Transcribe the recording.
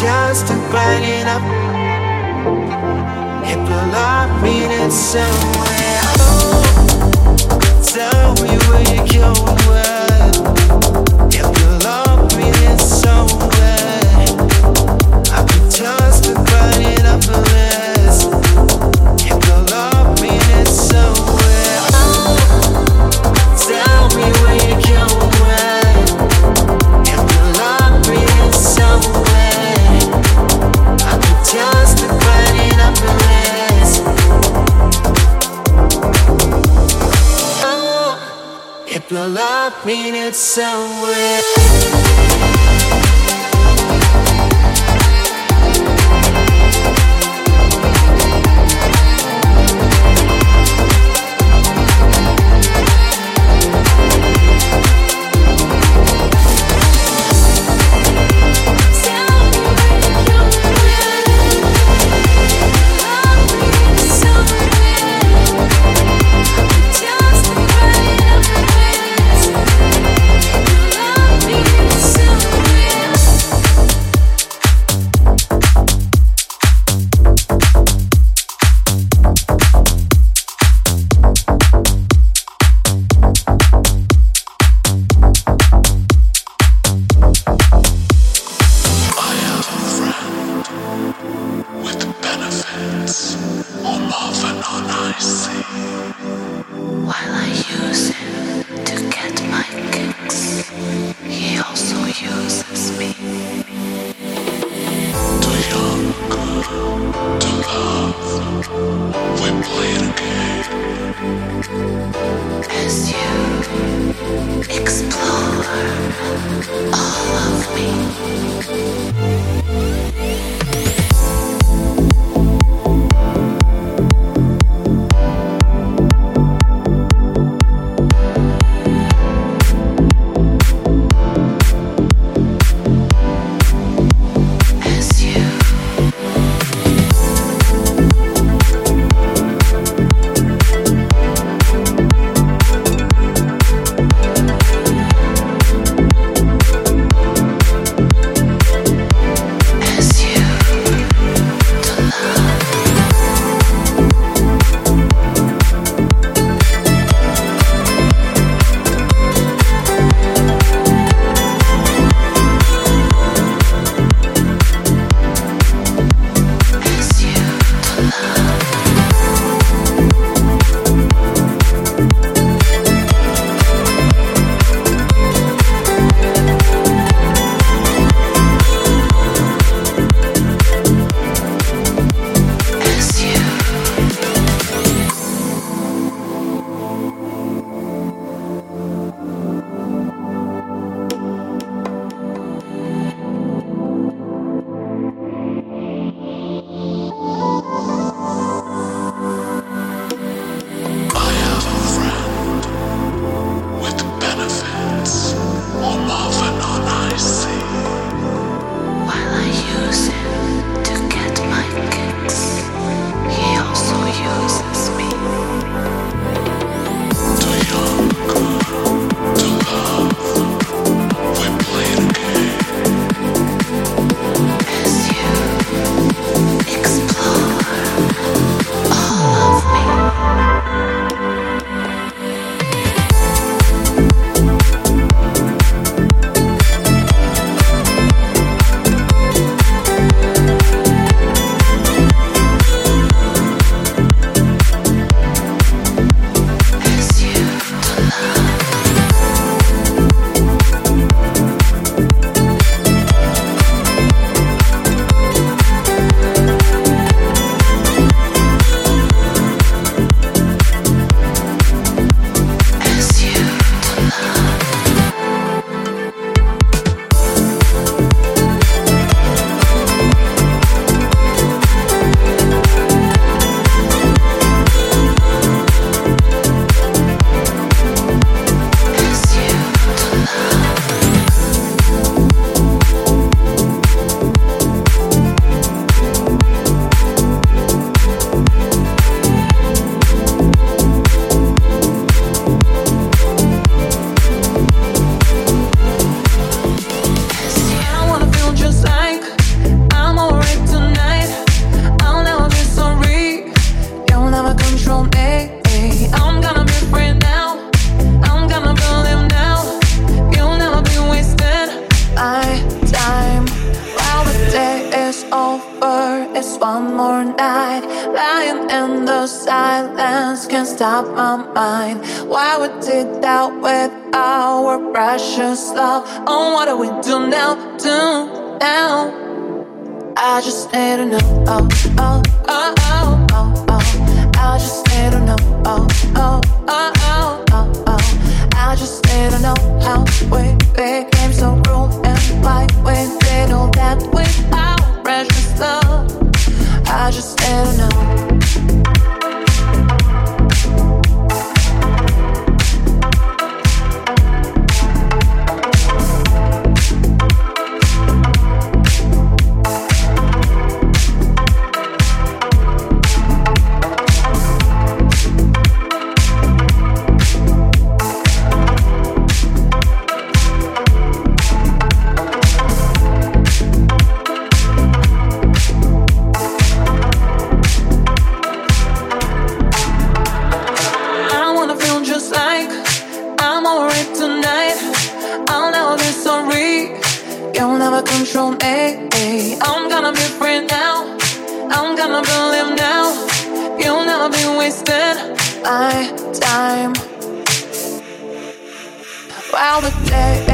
chance to brighten up. If your love meaning somewhere, oh, tell me where you're going. Somewhere. He also uses me. Too young to love. We played a game. As you explore all of me. Stop my mind. Why we did that with our precious love? Oh, what do we do now? Do now? I just need to know. Oh, oh, oh, oh, oh, oh. I just need to know. Oh, oh, oh, oh, oh, oh. I just need to know how we became so cruel and why we did all that with our precious love. I just need to know. While the day